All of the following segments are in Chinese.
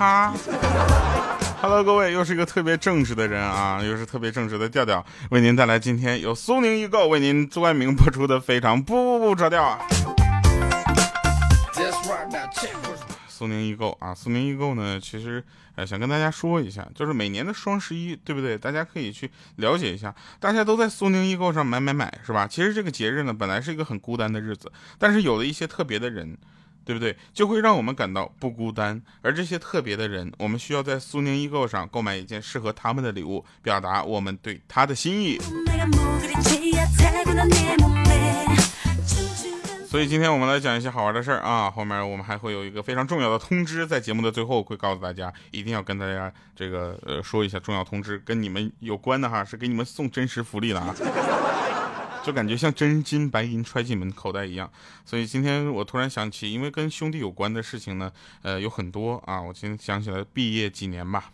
他。Hello，各位，又是一个特别正直的人啊，又是特别正直的调调，为您带来今天由苏宁易购为您冠名播出的非常不不不着调啊。苏宁易购啊，苏宁易购呢，其实呃想跟大家说一下，就是每年的双十一，对不对？大家可以去了解一下，大家都在苏宁易购上买买买，是吧？其实这个节日呢，本来是一个很孤单的日子，但是有了一些特别的人，对不对？就会让我们感到不孤单。而这些特别的人，我们需要在苏宁易购上购买一件适合他们的礼物，表达我们对他的心意。所以今天我们来讲一些好玩的事儿啊，后面我们还会有一个非常重要的通知，在节目的最后会告诉大家，一定要跟大家这个呃说一下重要通知，跟你们有关的哈，是给你们送真实福利的啊，就感觉像真金白银揣进门口袋一样。所以今天我突然想起，因为跟兄弟有关的事情呢，呃有很多啊，我今天想起来毕业几年吧，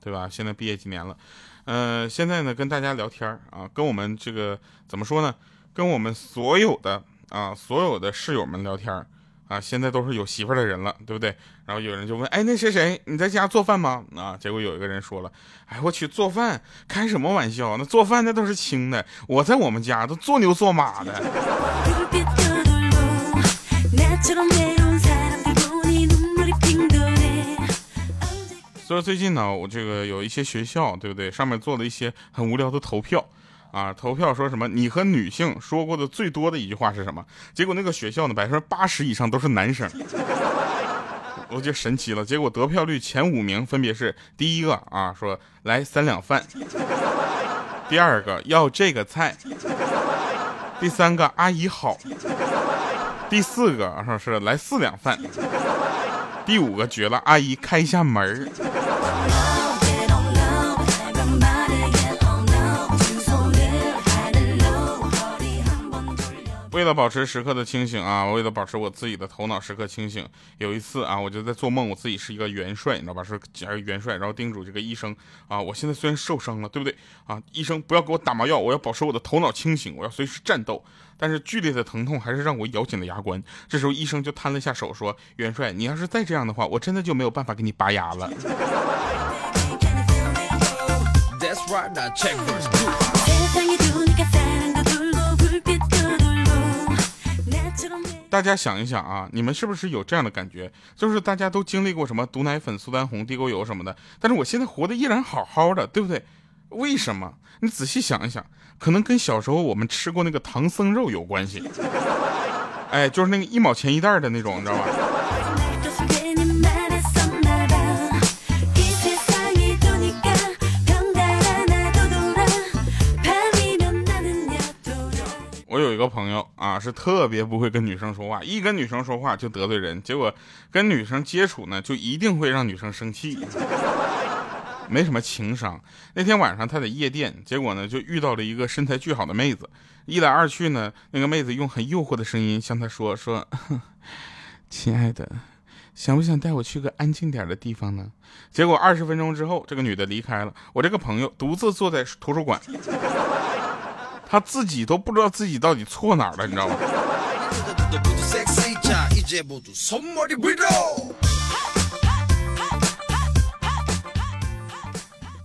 对吧？现在毕业几年了，呃，现在呢跟大家聊天啊，跟我们这个怎么说呢？跟我们所有的。啊，所有的室友们聊天啊，现在都是有媳妇儿的人了，对不对？然后有人就问，哎，那谁谁，你在家做饭吗？啊，结果有一个人说了，哎，我去做饭，开什么玩笑？那做饭那都是轻的，我在我们家都做牛做马的。所以最近呢，我这个有一些学校，对不对？上面做了一些很无聊的投票。啊，投票说什么？你和女性说过的最多的一句话是什么？结果那个学校呢，百分之八十以上都是男生，我就神奇了。结果得票率前五名分别是：第一个啊，说来三两饭；第二个要这个菜；第三个阿姨好；第四个说是来四两饭；第五个绝了，阿姨开一下门儿。为了保持时刻的清醒啊，为了保持我自己的头脑时刻清醒，有一次啊，我就在做梦，我自己是一个元帅，你知道吧？是元帅，然后叮嘱这个医生啊，我现在虽然受伤了，对不对啊？医生不要给我打麻药，我要保持我的头脑清醒，我要随时战斗。但是剧烈的疼痛还是让我咬紧了牙关。这时候医生就摊了下手说：“元帅，你要是再这样的话，我真的就没有办法给你拔牙了。”大家想一想啊，你们是不是有这样的感觉？就是大家都经历过什么毒奶粉、苏丹红、地沟油什么的，但是我现在活得依然好好的，对不对？为什么？你仔细想一想，可能跟小时候我们吃过那个唐僧肉有关系。哎，就是那个一毛钱一袋的那种，你知道吧？我有一个朋友啊，是特别不会跟女生说话，一跟女生说话就得罪人，结果跟女生接触呢，就一定会让女生生气，没什么情商。那天晚上他在夜店，结果呢就遇到了一个身材巨好的妹子，一来二去呢，那个妹子用很诱惑的声音向他说说：“ 亲爱的，想不想带我去个安静点的地方呢？”结果二十分钟之后，这个女的离开了，我这个朋友独自坐在图书馆。他自己都不知道自己到底错哪儿了，你知道吗？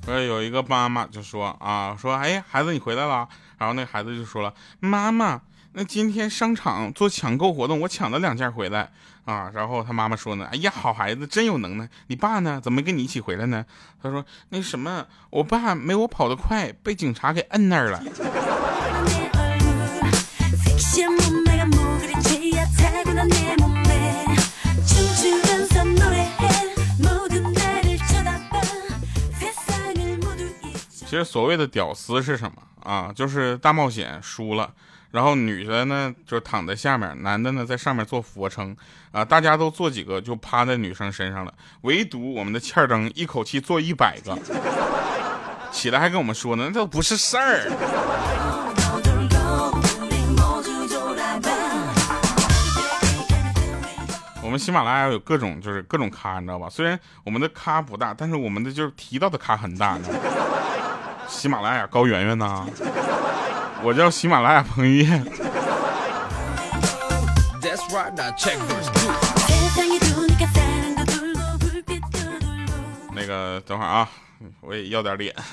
呃，有一个妈妈就说啊，说哎，孩子你回来了。然后那孩子就说了，妈妈，那今天商场做抢购活动，我抢了两件回来啊。然后他妈妈说呢，哎呀，好孩子，真有能耐。你爸呢？怎么没跟你一起回来呢？他说那什么，我爸没我跑得快，被警察给摁那儿了。其实所谓的屌丝是什么啊？就是大冒险输了，然后女的呢就躺在下面，男的呢在上面做俯卧撑啊，大家都做几个就趴在女生身上了，唯独我们的欠儿灯一口气做一百个，起来还跟我们说呢，那都不是事儿。我们喜马拉雅有各种就是各种咖，你知道吧？虽然我们的咖不大，但是我们的就是提到的咖很大，你知道吗？喜马拉雅高圆圆呐，我叫喜马拉雅彭于晏。那个等会儿啊，我也要点脸。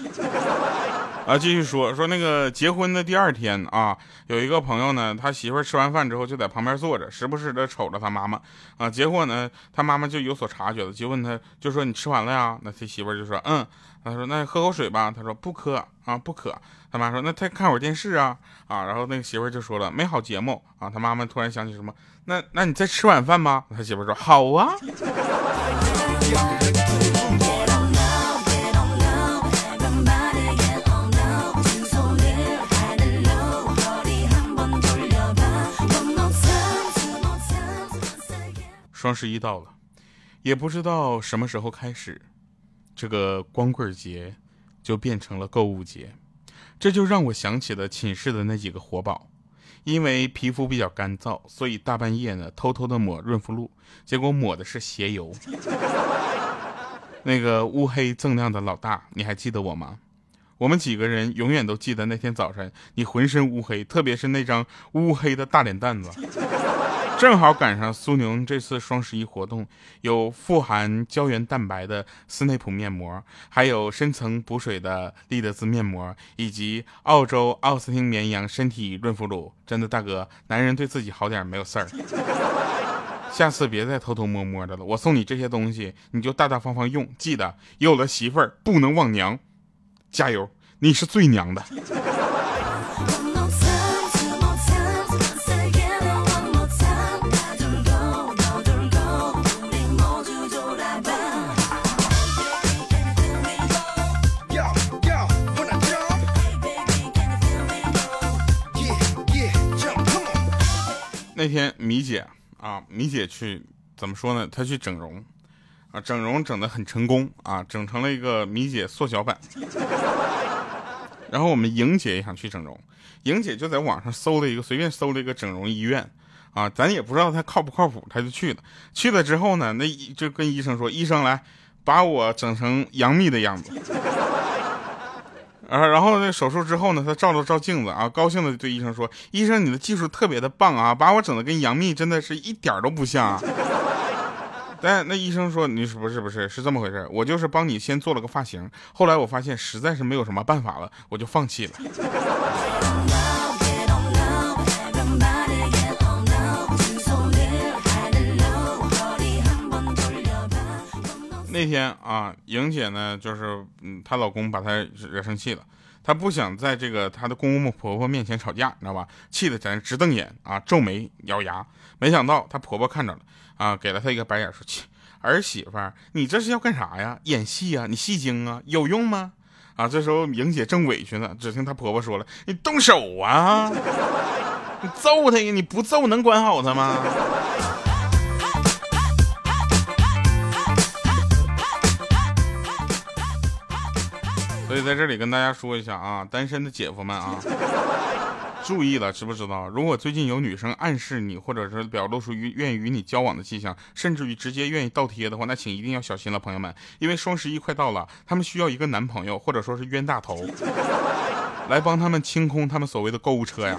啊，继续说说那个结婚的第二天啊，有一个朋友呢，他媳妇吃完饭之后就在旁边坐着，时不时的瞅着他妈妈啊。结果呢，他妈妈就有所察觉了，就问他，就说你吃完了呀？那他媳妇就说嗯。他说那喝口水吧。他说不渴啊，不渴。他妈说那他看会儿电视啊啊。然后那个媳妇就说了没好节目啊。他妈妈突然想起什么，那那你再吃晚饭吧。他媳妇说好啊。双十一到了，也不知道什么时候开始，这个光棍节就变成了购物节，这就让我想起了寝室的那几个活宝，因为皮肤比较干燥，所以大半夜呢偷偷的抹润肤露，结果抹的是鞋油。那个乌黑锃亮的老大，你还记得我吗？我们几个人永远都记得那天早晨，你浑身乌黑，特别是那张乌黑的大脸蛋子。正好赶上苏宁这次双十一活动，有富含胶原蛋白的斯内普面膜，还有深层补水的利德兹面膜，以及澳洲奥斯汀绵羊身体润肤乳。真的，大哥，男人对自己好点没有事儿。下次别再偷偷摸摸的了，我送你这些东西，你就大大方方用。记得，有了媳妇儿不能忘娘，加油，你是最娘的。那天米姐啊，米姐去怎么说呢？她去整容，啊，整容整得很成功啊，整成了一个米姐缩小版。然后我们莹姐也想去整容，莹姐就在网上搜了一个，随便搜了一个整容医院，啊，咱也不知道她靠不靠谱，她就去了。去了之后呢，那就跟医生说：“医生来，把我整成杨幂的样子。”啊，然后那手术之后呢，他照了照镜子啊，高兴的对医生说：“医生，你的技术特别的棒啊，把我整的跟杨幂真的是一点都不像。”啊但那医生说：“你是不是不是是这么回事？我就是帮你先做了个发型，后来我发现实在是没有什么办法了，我就放弃了。”那天啊，莹姐呢，就是嗯，她老公把她惹生气了，她不想在这个她的公公婆婆面前吵架，你知道吧？气得在那直瞪眼啊，皱眉咬牙。没想到她婆婆看着了啊，给了她一个白眼，说：“，儿媳妇，你这是要干啥呀？演戏啊？你戏精啊？有用吗？”啊，这时候莹姐正委屈呢，只听她婆婆说了：“你动手啊，你 揍他呀！你不揍能管好他吗？”所以在这里跟大家说一下啊，单身的姐夫们啊，注意了，知不知道？如果最近有女生暗示你，或者是表露出于愿意与你交往的迹象，甚至于直接愿意倒贴的话，那请一定要小心了，朋友们，因为双十一快到了，他们需要一个男朋友，或者说是冤大头，来帮他们清空他们所谓的购物车呀。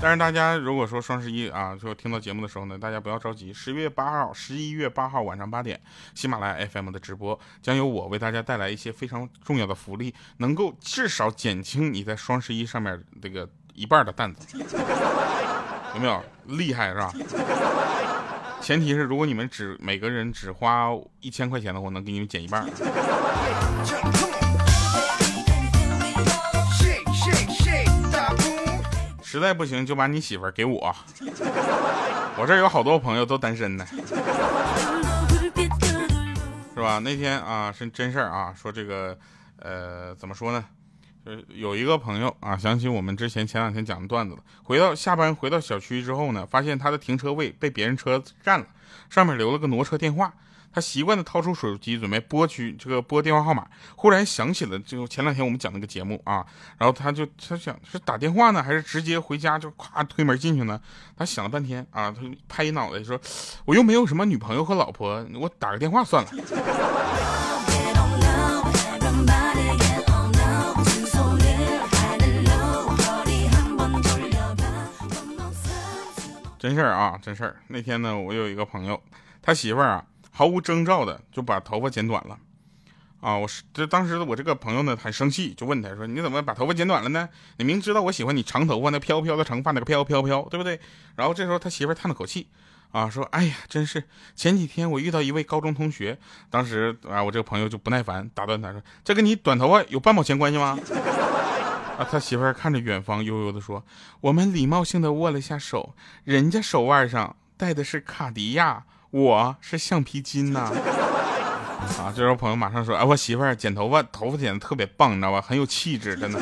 但是大家如果说双十一啊，就听到节目的时候呢，大家不要着急。十月八号，十一月八号晚上八点，喜马拉雅 FM 的直播将由我为大家带来一些非常重要的福利，能够至少减轻你在双十一上面这个一半的担子，有没有？厉害是吧？前提是如果你们只每个人只花一千块钱的话，能给你们减一半。实在不行就把你媳妇儿给我，我这有好多朋友都单身呢，是吧？那天啊是真事儿啊，说这个，呃，怎么说呢？就是有一个朋友啊，想起我们之前前两天讲的段子了。回到下班回到小区之后呢，发现他的停车位被别人车占了，上面留了个挪车电话。他习惯的掏出手机准备拨去这个拨电话号码，忽然想起了就前两天我们讲那个节目啊，然后他就他想是打电话呢，还是直接回家就咵推门进去呢？他想了半天啊，他拍一脑袋说：“我又没有什么女朋友和老婆，我打个电话算了。”真事儿啊，真事儿。那天呢，我有一个朋友。他媳妇儿啊，毫无征兆的就把头发剪短了。啊，我是这当时我这个朋友呢很生气，就问他说：“你怎么把头发剪短了呢？你明知道我喜欢你长头发，那飘飘的长发，那个飘飘飘，对不对？”然后这时候他媳妇叹了口气，啊，说：“哎呀，真是前几天我遇到一位高中同学，当时啊，我这个朋友就不耐烦打断他说：‘这跟你短头发有半毛钱关系吗？’ 啊，他媳妇看着远方，悠悠的说：‘我们礼貌性的握了下手，人家手腕上戴的是卡地亚，我是橡皮筋呐。’”啊！这时候朋友马上说：“哎，我媳妇儿剪头发，头发剪的特别棒，你知道吧？很有气质，真的。”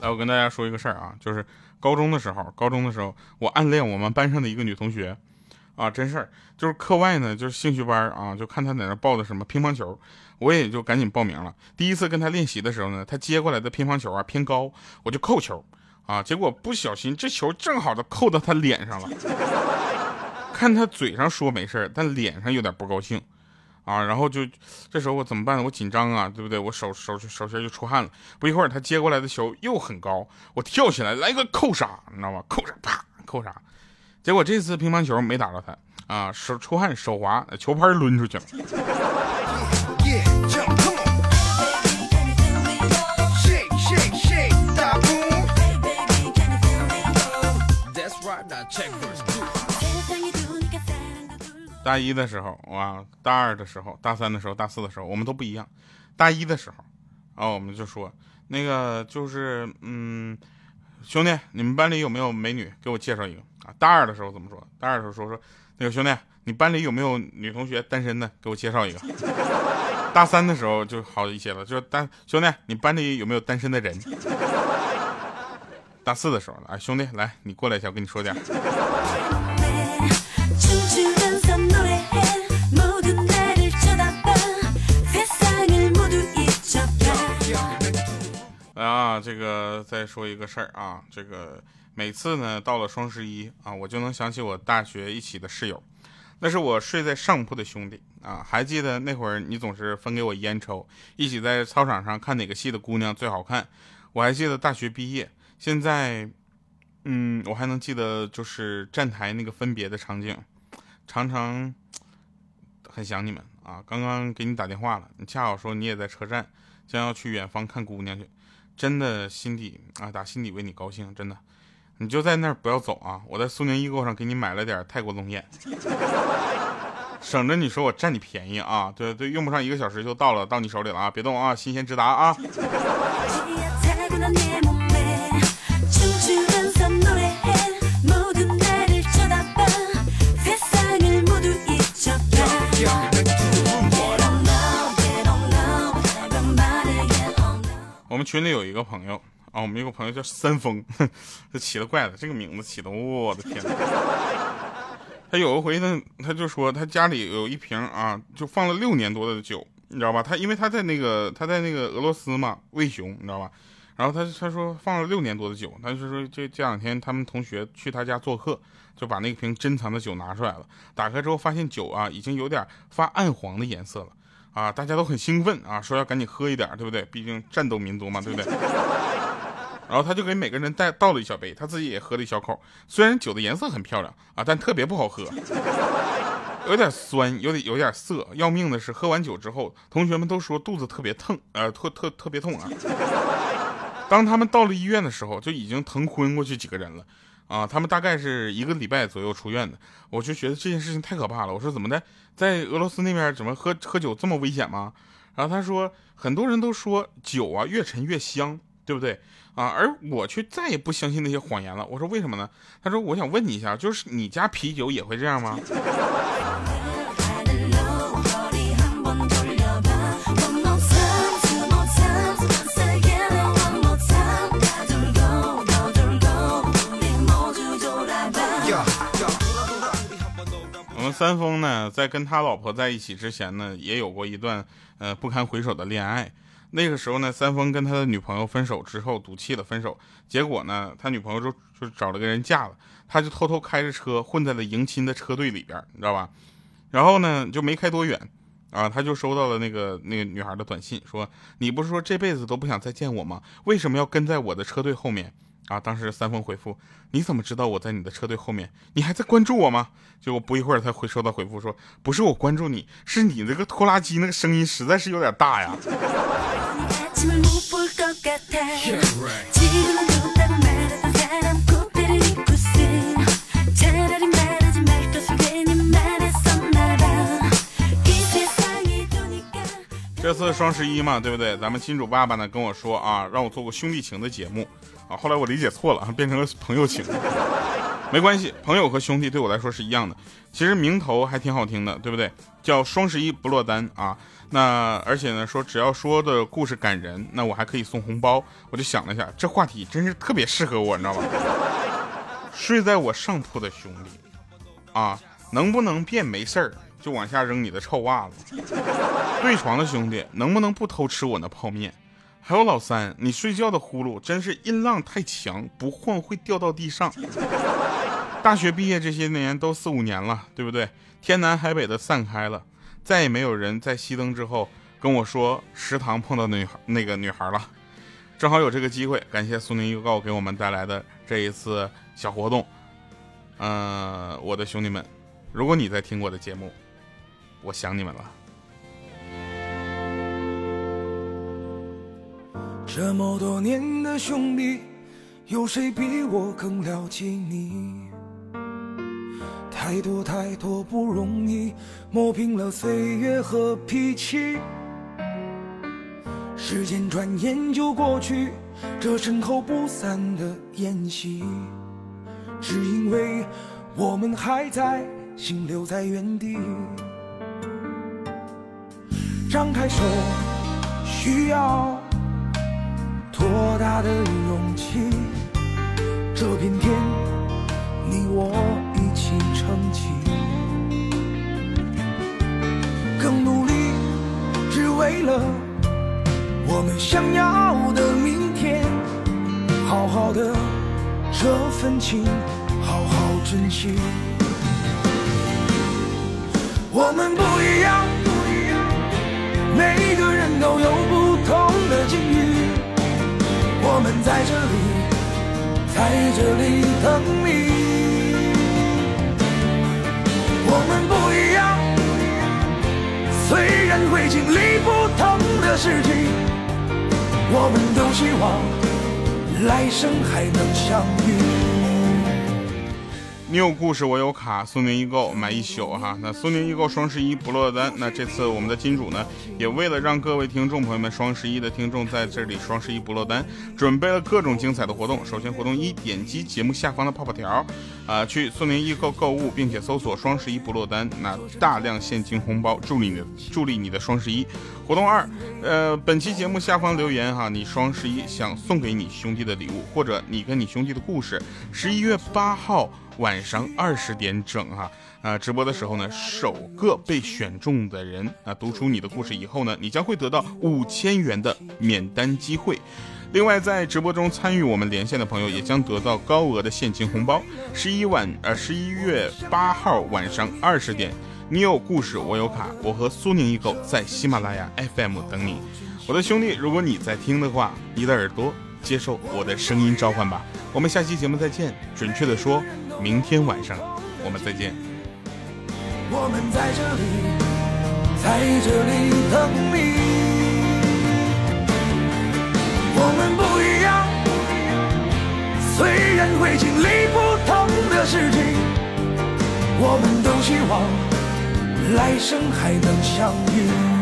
来，我跟大家说一个事儿啊，就是高中的时候，高中的时候我暗恋我们班上的一个女同学，啊，真事儿，就是课外呢，就是兴趣班啊，就看她在那报的什么乒乓球，我也就赶紧报名了。第一次跟他练习的时候呢，他接过来的乒乓球啊偏高，我就扣球。啊！结果不小心，这球正好的扣到他脸上了。看他嘴上说没事但脸上有点不高兴。啊，然后就这时候我怎么办？我紧张啊，对不对？我手手手心就出汗了。不一会儿，他接过来的球又很高，我跳起来来个扣杀，你知道吗？扣杀，啪，扣杀。结果这次乒乓球没打着他啊，手出汗手滑，球拍抡出去了。大一的时候，哇，大二的时候，大三的时候，大四的时候，我们都不一样。大一的时候，啊，我们就说那个就是，嗯，兄弟，你们班里有没有美女？给我介绍一个啊。大二的时候怎么说？大二的时候说说那个兄弟，你班里有没有女同学单身的？给我介绍一个。大三的时候就好一些了，就单兄弟，你班里有没有单身的人？大四的时候，哎，兄弟，来，你过来一下，我跟你说点。来啊，这个再说一个事儿啊，这个每次呢到了双十一啊，我就能想起我大学一起的室友，那是我睡在上铺的兄弟啊。还记得那会儿你总是分给我烟抽，一起在操场上看哪个系的姑娘最好看。我还记得大学毕业。现在，嗯，我还能记得就是站台那个分别的场景，常常很想你们啊。刚刚给你打电话了，你恰好说你也在车站，将要去远方看姑娘去，真的心底啊，打心底为你高兴，真的。你就在那儿不要走啊，我在苏宁易购上给你买了点泰国龙眼，省着你说我占你便宜啊。对对，用不上一个小时就到了，到你手里了啊，别动啊，新鲜直达啊。群里有一个朋友啊，我们有个朋友叫三丰，他起了怪了，这个名字起的，我的天！他有一回呢，他就说他家里有一瓶啊，就放了六年多的酒，你知道吧？他因为他在那个他在那个俄罗斯嘛，魏雄，你知道吧？然后他他说放了六年多的酒，他就说这这两天他们同学去他家做客，就把那瓶珍藏的酒拿出来了。打开之后发现酒啊已经有点发暗黄的颜色了，啊，大家都很兴奋啊，说要赶紧喝一点，对不对？毕竟战斗民族嘛，对不对？然后他就给每个人带倒了一小杯，他自己也喝了一小口。虽然酒的颜色很漂亮啊，但特别不好喝，有点酸，有点有点涩。要命的是，喝完酒之后，同学们都说肚子特别疼，呃，特特特别痛啊。当他们到了医院的时候，就已经疼昏过去几个人了，啊，他们大概是一个礼拜左右出院的。我就觉得这件事情太可怕了。我说怎么的，在俄罗斯那边怎么喝喝酒这么危险吗？然后他说，很多人都说酒啊越沉越香，对不对？啊，而我却再也不相信那些谎言了。我说为什么呢？他说我想问你一下，就是你家啤酒也会这样吗？我们三丰呢，在跟他老婆在一起之前呢，也有过一段呃不堪回首的恋爱。那个时候呢，三丰跟他的女朋友分手之后赌气的分手，结果呢，他女朋友就就找了个人嫁了，他就偷偷开着车混在了迎亲的车队里边，你知道吧？然后呢，就没开多远啊，他就收到了那个那个女孩的短信，说你不是说这辈子都不想再见我吗？为什么要跟在我的车队后面？啊，当时三丰回复，你怎么知道我在你的车队后面？你还在关注我吗？结果不一会儿，他回收到回复说，不是我关注你，是你那个拖拉机那个声音实在是有点大呀。这次双十一嘛，对不对？咱们金主爸爸呢跟我说啊，让我做个兄弟情的节目啊。后来我理解错了，变成了朋友情。没关系，朋友和兄弟对我来说是一样的。其实名头还挺好听的，对不对？叫双十一不落单啊。那而且呢，说只要说的故事感人，那我还可以送红包。我就想了一下，这话题真是特别适合我，你知道吧？睡在我上铺的兄弟啊，能不能变没事儿？就往下扔你的臭袜子，对床的兄弟能不能不偷吃我那泡面？还有老三，你睡觉的呼噜真是音浪太强，不换会掉到地上。大学毕业这些年都四五年了，对不对？天南海北的散开了，再也没有人在熄灯之后跟我说食堂碰到女孩那个女孩了。正好有这个机会，感谢苏宁预告给我们带来的这一次小活动。嗯，我的兄弟们，如果你在听我的节目。我想你们了。这么多年的兄弟，有谁比我更了解你？太多太多不容易，磨平了岁月和脾气。时间转眼就过去，这身后不散的宴席，只因为我们还在，心留在原地。张开手，需要多大的勇气？这片天，你我一起撑起。更努力，只为了我们想要的明天。好好的这份情，好好珍惜。我们不一样。每个人都有不同的境遇，我们在这里，在这里等你。我们不一样，虽然会经历不同的事情，我们都希望来生还能相遇。你有故事，我有卡，苏宁易购买一宿哈。那苏宁易购双十一不落单。那这次我们的金主呢，也为了让各位听众朋友们双十一的听众在这里双十一不落单，准备了各种精彩的活动。首先，活动一，点击节目下方的泡泡条，啊，去苏宁易购购物，并且搜索双十一不落单，那大量现金红包助力你的助力你的双十一。活动二，呃，本期节目下方留言哈，你双十一想送给你兄弟的礼物，或者你跟你兄弟的故事。十一月八号。晚上二十点整哈，啊，直播的时候呢，首个被选中的人啊，读出你的故事以后呢，你将会得到五千元的免单机会。另外，在直播中参与我们连线的朋友，也将得到高额的现金红包。十一晚，呃，十一月八号晚上二十点，你有故事，我有卡，我和苏宁易购在喜马拉雅 FM 等你。我的兄弟，如果你在听的话，你的耳朵接受我的声音召唤吧。我们下期节目再见。准确的说。明天晚上，我们再见。我们在这里，在这里等你。我们不一样，虽然会经历不同的事情，我们都希望来生还能相遇。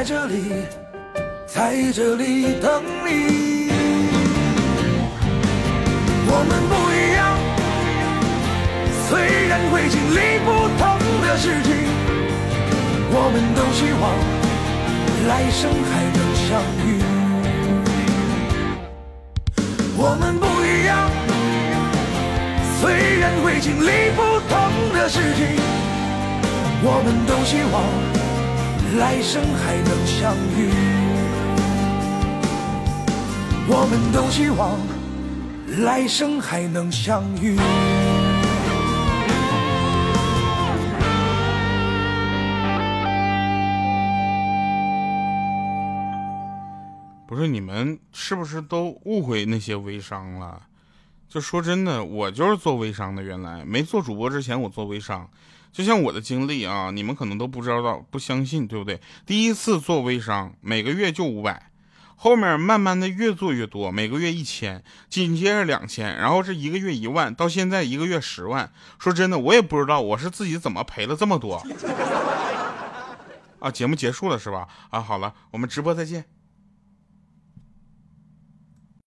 在这里，在这里等你。我们不一样，虽然会经历不同的事情，我们都希望来生还能相遇。我们不一样，虽然会经历不同的事情，我们都希望来生还能相遇。我们都希望来生还能相遇。不是你们是不是都误会那些微商了？就说真的，我就是做微商的。原来没做主播之前，我做微商。就像我的经历啊，你们可能都不知道，不相信，对不对？第一次做微商，每个月就五百，后面慢慢的越做越多，每个月一千，紧接着两千，然后是一个月一万，到现在一个月十万。说真的，我也不知道我是自己怎么赔了这么多。啊，节目结束了是吧？啊，好了，我们直播再见。